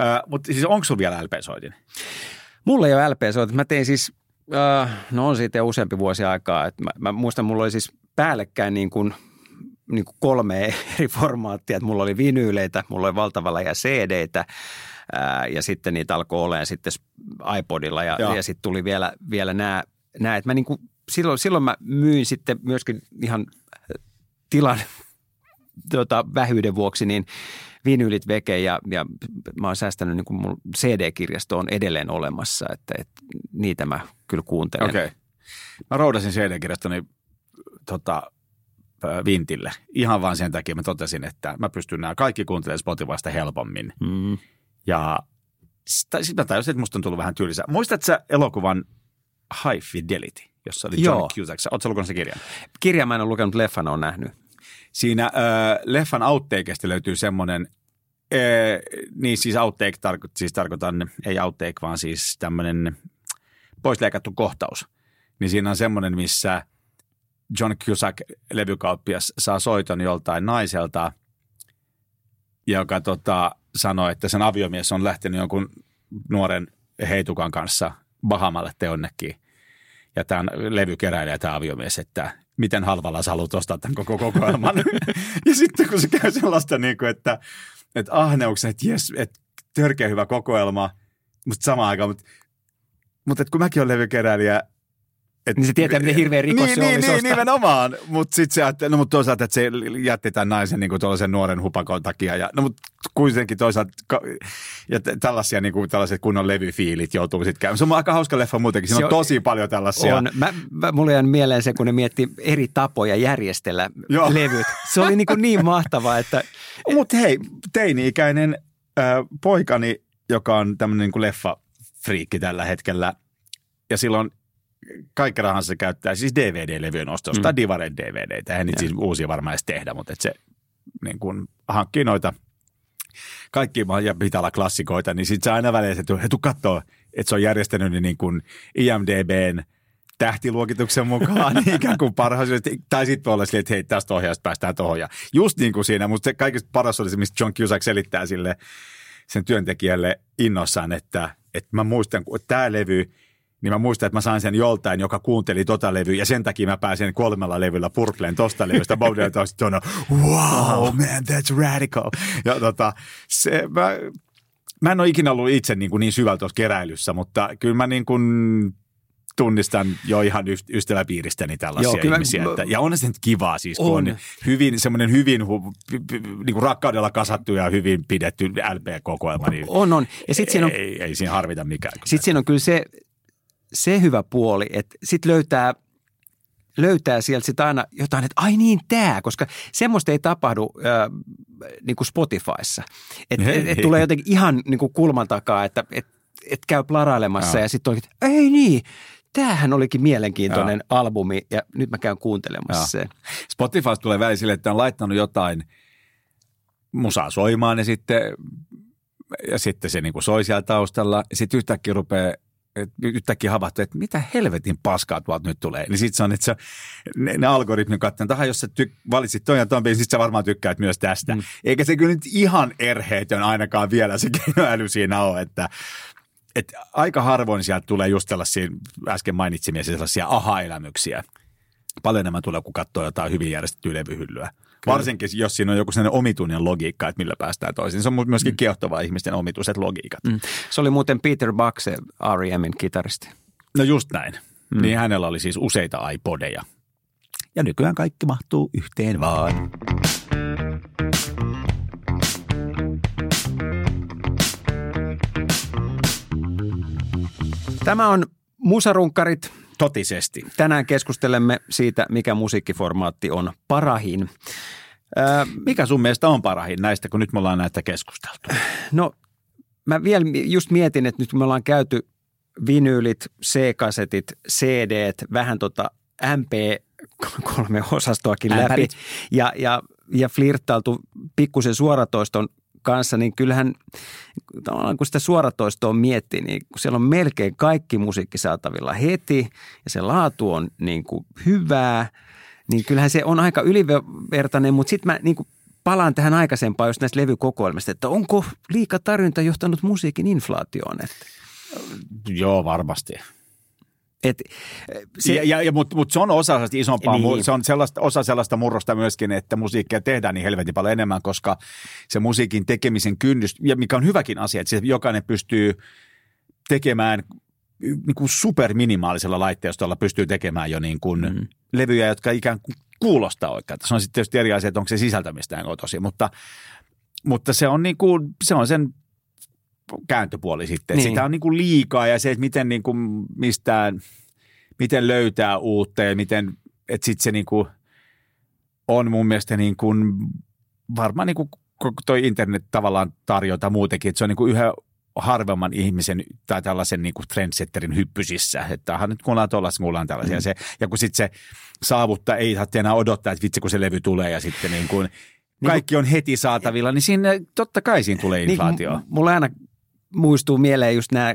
Speaker 3: Öö, mutta siis onko sun vielä LP-soitin?
Speaker 2: Mulla ei ole lp Mä tein siis, äh, no on siitä jo useampi vuosi aikaa. Et mä, mä muistan, mulla oli siis päällekkäin niin kuin, niin kuin kolme eri formaattia. Että mulla oli vinyyleitä, mulla oli valtava läjä CD-tä ää, ja sitten niitä alkoi olemaan sitten iPodilla ja,
Speaker 3: Joo.
Speaker 2: ja sitten tuli vielä, vielä nämä, nämä että mä niin kuin, silloin, silloin mä myin sitten myöskin ihan tilan tota, vähyyden vuoksi niin vinyylit veke ja, ja mä oon säästänyt niin kuin mun CD-kirjasto on edelleen olemassa, että, että niitä mä kyllä kuuntelen.
Speaker 3: Okei. Okay. Mä roudasin CD-kirjastoni tota, Vintille. Ihan vaan sen takia mä totesin, että mä pystyn nämä kaikki kuuntelemaan Spotifysta helpommin.
Speaker 2: Mm.
Speaker 3: Ja sitten mä tajusin, että musta on tullut vähän tylsää. Muistatko sä elokuvan High Fidelity, jossa oli John. Cusack? Sä lukenut sen kirjan?
Speaker 2: Kirja mä en ole lukenut, leffan on nähnyt.
Speaker 3: Siinä äh, leffan outtakeista löytyy semmoinen, äh, niin siis outtake, tarko, siis tarkoitan, ei outtake, vaan siis tämmöinen poisleikattu kohtaus. Niin siinä on semmoinen, missä John Cusack, levykauppias, saa soiton joltain naiselta, joka tota, sanoo, että sen aviomies on lähtenyt jonkun nuoren heitukan kanssa Bahamalle te jonnekin. Ja tämä on levykeräilijä tämä aviomies, että miten halvalla sä haluat ostaa tämän koko kokoelman. ja sitten kun se käy sellaista, niin kuin, että, että ahneuksen, että jes, että törkeä hyvä kokoelma, mutta samaan aikaan, mutta, mutta että kun mäkin olen levykeräilijä, Et,
Speaker 2: Niin se tietää, miten hirveä rikos
Speaker 3: niin,
Speaker 2: se
Speaker 3: niin,
Speaker 2: olisi
Speaker 3: niin,
Speaker 2: ostaa.
Speaker 3: nimenomaan. Mutta sitten se, ajattelee- no, mut toisaalta, että se jätti tämän naisen niin tuollaisen nuoren hupakon takia. Ja, no mutta kuitenkin toisaalta, ja tällaisia niin kuin, tällaiset kunnon levyfiilit joutuu sitten käymään. Se on aika hauska leffa muutenkin. Siinä
Speaker 2: Se
Speaker 3: on,
Speaker 2: on-
Speaker 3: tosi paljon tällaisia.
Speaker 2: On. Mä, mä, mulle jää mieleen se, kun ne mietti eri tapoja järjestellä
Speaker 3: Joo.
Speaker 2: levyt. Se oli niin, kuin niin mahtavaa, että
Speaker 3: Mutta hei, teini-ikäinen äh, poikani, joka on tämmöinen niin leffa-friikki tällä hetkellä, ja silloin kaikki rahansa se käyttää siis DVD-levyjen ostosta,
Speaker 2: Mm.
Speaker 3: Divaren DVDtä. Eihän niitä siis uusia varmaan edes tehdä, mutta et se niin kun hankkii noita kaikki ja pitää olla klassikoita, niin sitten se aina väliin, että he tuu kattoo, että se on järjestänyt ne niin kuin IMDBn tähtiluokituksen mukaan niin ikään kuin parhaaseen. Tai sitten voi olla silleen, että hei, tästä ohjaajasta päästään tuohon. Ja just niin kuin siinä, mutta se kaikista paras oli se, mistä John Cusack selittää sille sen työntekijälle innossaan, että, että mä muistan, kun tämä levy, niin mä muistan, että mä sain sen joltain, joka kuunteli tota levyä, ja sen takia mä pääsen kolmella levyllä purkleen tosta levystä. Bob Dylan taas tuona, wow, man, that's radical. Ja tota, se, mä, mä en ole ikinä ollut itse niin, kuin niin syvällä tuossa keräilyssä, mutta kyllä mä niin kuin tunnistan jo ihan yst- ystäväpiiristäni tällaisia
Speaker 2: Joo, kyllä
Speaker 3: ihmisiä. Että, ja on se nyt kivaa siis, kun on,
Speaker 2: On.
Speaker 3: hyvin, semmoinen hyvin niin kuin rakkaudella kasattu ja hyvin pidetty LP-kokoelma. Niin
Speaker 2: on, on. Ja sitten siinä on
Speaker 3: ei, ei siinä harvita mikään.
Speaker 2: Sitten siinä on kyllä se, se hyvä puoli, että sitten löytää, löytää sieltä sit aina jotain, että ai niin tämä, koska semmoista ei tapahdu äh, niin kuin Spotifyssa. Että et, et tulee jotenkin ihan niin kuin kulman takaa, että et, et käy plarailemassa
Speaker 3: Joo.
Speaker 2: ja sitten että ei niin, tämähän olikin mielenkiintoinen albumi ja nyt mä käyn kuuntelemassa
Speaker 3: Joo.
Speaker 2: sen.
Speaker 3: Spotifysta tulee väliin sille, että on laittanut jotain musaa soimaan ja sitten, ja sitten se niin kuin soi siellä taustalla. Ja sitten yhtäkkiä rupeaa et yhtäkkiä havahtuu, että mitä helvetin paskaa tuolta nyt tulee. Niin sitten se on, että ne, ne algoritmi katsoo, että jos sä tyk, valitsit ton ja ton biisin, sit sä varmaan tykkäät myös tästä. Mm. Eikä se kyllä nyt ihan erheetön ainakaan vielä se keinoäly siinä ole, että et aika harvoin sieltä tulee just tällaisia äsken mainitsimia sellaisia aha-elämyksiä. Paljon enemmän tulee, kun katsoo jotain hyvin järjestettyä levyhyllyä. Varsinkin, jos siinä on joku sellainen omituinen logiikka, että millä päästään toisiin. Se on myöskin mm. kiehtovaa ihmisten omituiset logiikat. Mm.
Speaker 2: Se oli muuten Peter Buck, se R.E.Min kitaristi.
Speaker 3: No just näin. Mm. Niin hänellä oli siis useita iPodeja. Ja nykyään kaikki mahtuu yhteen vaan.
Speaker 2: Tämä on Musarunkkarit.
Speaker 3: Totisesti.
Speaker 2: Tänään keskustelemme siitä, mikä musiikkiformaatti on parahin. Öö,
Speaker 3: Mikä sun mielestä on parahin näistä, kun nyt me ollaan näistä keskusteltu?
Speaker 2: No mä vielä just mietin, että nyt kun me ollaan käyty vinyylit, C-kasetit, CD, vähän tota MP3-osastoakin läpi ja, ja, ja flirttailtu pikkusen suoratoiston kanssa, niin kyllähän kun sitä suoratoistoa miettii, niin siellä on melkein kaikki musiikki saatavilla heti ja se laatu on niin kuin hyvää, niin kyllähän se on aika ylivertainen, mutta sitten mä niin kuin palaan tähän aikaisempaan just näistä levykokoelmista, että onko liika tarjonta johtanut musiikin inflaatioon? Että,
Speaker 3: Joo, varmasti.
Speaker 2: Et,
Speaker 3: Se, ja, ja, ja, mutta mut se on osa sellaista isompaa,
Speaker 2: Niin.
Speaker 3: se on sellaista, osa sellaista murrosta myöskin, että musiikkia tehdään niin helvetin paljon enemmän, koska se musiikin tekemisen kynnys, ja mikä on hyväkin asia, että jokainen pystyy tekemään niin kuin superminimaalisella laitteistolla pystyy tekemään jo niin kuin mm. levyjä, jotka ikään kuin kuulostaa oikein. Se on sitten tietysti eri asia, että onko se sisältämistään tosi, mutta, mutta se on niin kuin, se on sen kääntöpuoli sitten.
Speaker 2: Niin.
Speaker 3: Niin. Sitä on niin kuin liikaa ja se, että miten niin kuin mistään, miten löytää uutta ja miten, että sitten se niin kuin on mun mielestä niin kuin, varmaan niin kuin toi internet tavallaan tarjota muutenkin, että se on niin kuin yhä harvemman ihmisen tai tällaisen niin kuin trendsetterin hyppysissä, että aha, nyt kuullaan tuollaista, kuullaan tällaisia. Mm. Se, ja kun sitten se saavuttaa, ei saa enää odottaa, että vitsi kun se levy tulee ja sitten niin kuin kaikki on heti saatavilla, niin siinä totta kai siinä tulee inflaatio.
Speaker 2: Niin, m- mulle aina muistuu mieleen just nämä,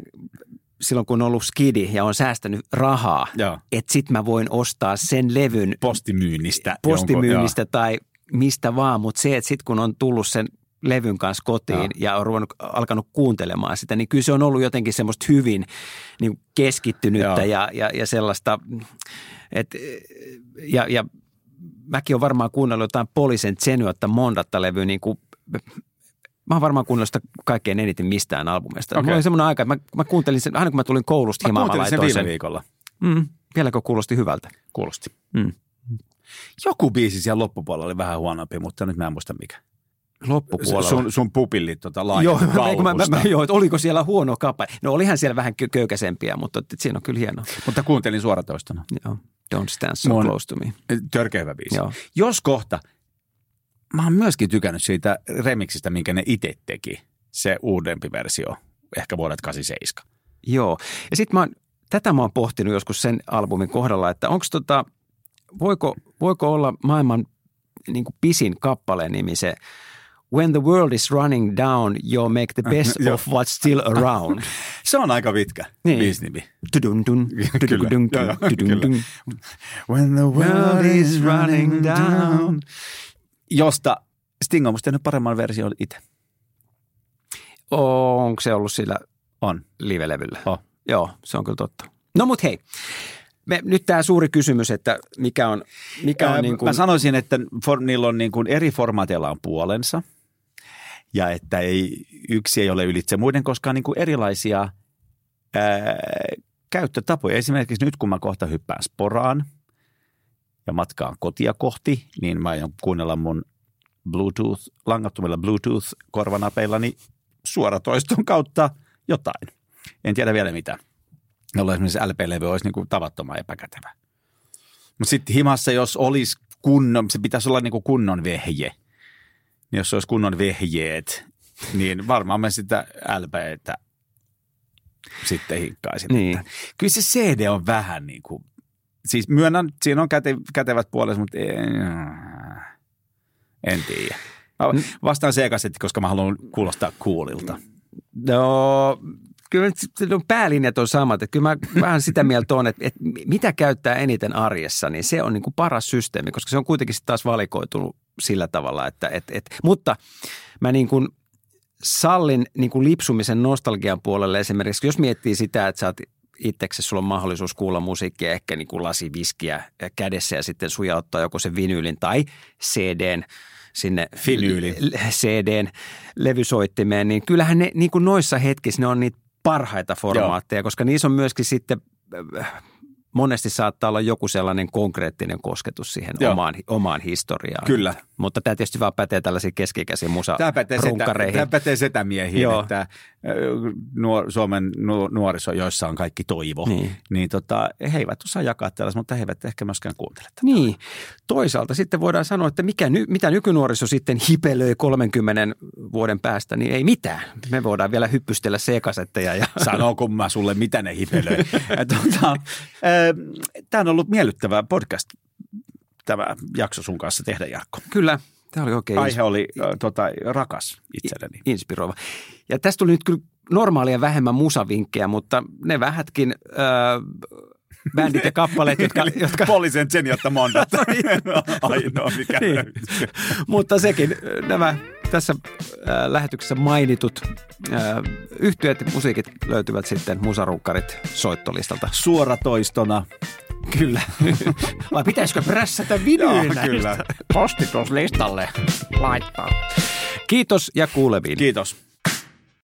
Speaker 2: silloin kun on ollut skidi ja on säästänyt rahaa, että sit mä voin ostaa sen levyn
Speaker 3: Postimyynnistä.
Speaker 2: postimyynnistä tai mistä vaan, mutta se, että sitten kun on tullut sen levyn kanssa kotiin
Speaker 3: Joo.
Speaker 2: ja on ruvennut, alkanut kuuntelemaan sitä, niin kyllä se on ollut jotenkin semmoista hyvin niin keskittynyttä
Speaker 3: Joo.
Speaker 2: ja, ja, ja sellaista, että ja, ja mäkin olen varmaan kuunnellut jotain Polisen Zenuotta Mondatta levyä niin kuin, mä oon varmaan kuunnellut sitä kaikkein eniten mistään albumista. Okay. Mulla oli semmoinen aika, että mä, mä kuuntelin sen, aina kun mä tulin koulusta himaan, mä
Speaker 3: kuuntelin sen viime viikolla.
Speaker 2: Mm. Vieläkö kuulosti hyvältä?
Speaker 3: Kuulosti.
Speaker 2: Mm.
Speaker 3: Joku biisi siellä loppupuolella oli vähän huonompi, mutta nyt mä en muista mikä.
Speaker 2: Loppupuolella.
Speaker 3: Sun, sun pupilli tota
Speaker 2: Joo, mä, mä, mä, joo, että oliko siellä huono kappale? No olihan siellä vähän kö- köykäisempiä, mutta et siinä on kyllä hienoa.
Speaker 3: Mutta kuuntelin suoratoistona.
Speaker 2: Joo. Don't stand so
Speaker 3: Mun-
Speaker 2: close to me.
Speaker 3: Törkeä hyvä biisi.
Speaker 2: Joo.
Speaker 3: Jos kohta, mä oon myöskin tykännyt siitä remixistä, minkä ne itse teki. Se uudempi versio, ehkä vuodet 87.
Speaker 2: Joo. Ja sitten mä oon, tätä mä oon pohtinut joskus sen albumin kohdalla, että onko tota, voiko, voiko olla maailman niin kuin pisin kappaleen nimi se When the world is running down, you make the best of what's still around.
Speaker 3: Se on aika pitkä
Speaker 2: Niin. tudun-dun.
Speaker 3: When the world is running down. Josta Sting on musta tehnyt paremman version itse.
Speaker 2: Onko se ollut sillä
Speaker 3: On.
Speaker 2: live-levyllä?
Speaker 3: Oh.
Speaker 2: Joo, se on kyllä totta. No mut hei, me, nyt tämä suuri kysymys, että mikä on, mikä on
Speaker 3: Ää,
Speaker 2: niin kuin,
Speaker 3: Mä sanoisin, että for, niillä on niin kuin eri formaateilla on puolensa ja että ei, yksi ei ole ylitse muiden, koska on niin kuin erilaisia ää, käyttötapoja. Esimerkiksi nyt kun mä kohta hyppään sporaan ja matkaan kotia kohti, niin mä aion kuunnella mun Bluetooth, langattomilla Bluetooth-korvanapeillani suoratoiston kautta jotain. En tiedä vielä mitä. Jolloin esimerkiksi LP-levy olisi niin kuin tavattoman epäkätevä. Mutta sitten himassa, jos olisi kunnon, se pitäisi olla niin kuin kunnon vehje. Niin jos se olisi kunnon vehjeet, niin varmaan mä sitä LPtä sitten hikkaisin.
Speaker 2: Niin.
Speaker 3: Että Kyllä se CD on vähän niin kuin, siis myönnän, siinä on käte, kätevät puolensa, mutta en, en tiedä. Mä vastaan C-kasetti, koska mä haluan kuulostaa coolilta.
Speaker 2: No, kyllä on päälinjat on samat. Että kyllä mä vähän sitä mieltä on, että, että mitä käyttää eniten arjessa, niin se on niin kuin paras systeemi, koska se on kuitenkin sitten taas valikoitunut sillä tavalla, että, että, että mutta mä niin kuin sallin niin kuin lipsumisen nostalgian puolelle esimerkiksi, jos miettii sitä, että sä oot itseksesi sulla on mahdollisuus kuulla musiikkia ehkä niin kuin lasi viskiä kädessä ja sitten sujauttaa joko se vinyylin tai CDn sinne
Speaker 3: Finyylin.
Speaker 2: l- CDn levysoittimeen, niin kyllähän ne niin kuin noissa hetkissä ne on niitä parhaita formaatteja, koska niissä on myöskin sitten äh, monesti saattaa olla joku sellainen konkreettinen kosketus siihen
Speaker 3: Joo.
Speaker 2: omaan, omaan historiaan.
Speaker 3: Kyllä.
Speaker 2: Mutta tämä tietysti vaan pätee tällaisiin keskikäisiin musa
Speaker 3: Tämä pätee, setä, tämä pätee setämiehiin,
Speaker 2: Joo.
Speaker 3: että nuor, Suomen nu, nuoriso, joissa on kaikki toivo,
Speaker 2: Niin.
Speaker 3: niin, tota, he eivät osaa jakaa tällaista, mutta he eivät ehkä myöskään kuuntele tätä.
Speaker 2: Niin. Toisaalta sitten voidaan sanoa, että mikä, ny- mitä nykynuoriso sitten hipelöi 30 vuoden päästä, niin ei mitään. Me voidaan vielä hyppystellä C-kasetteja. Ja...
Speaker 3: Sano kun mä sulle, mitä ne hipelöi. tota, tämä on ollut miellyttävä podcast, tämä jakso sun kanssa tehdä, Jarkko.
Speaker 2: Kyllä, tämä oli oikein
Speaker 3: Aihe oli ö, tota, rakas itselleni.
Speaker 2: inspiroiva. Ja tästä tuli nyt kyllä normaalia vähemmän musavinkkejä, mutta ne vähätkin äh, bändit ja kappaleet, jotka, jotka
Speaker 3: Poliisen sen, jotta monta. Ainoa, mikä
Speaker 2: Niin. mutta sekin äh, nämä tässä äh, lähetyksessä mainitut äh, yhtyöt ja musiikit löytyvät sitten musarukkarit soittolistalta.
Speaker 3: Suoratoistona.
Speaker 2: Kyllä. Vai pitäisikö prässätä vinyyn
Speaker 3: Joo, kyllä.
Speaker 2: Postituslistalle laittaa. Kiitos ja kuuleviin.
Speaker 3: Kiitos.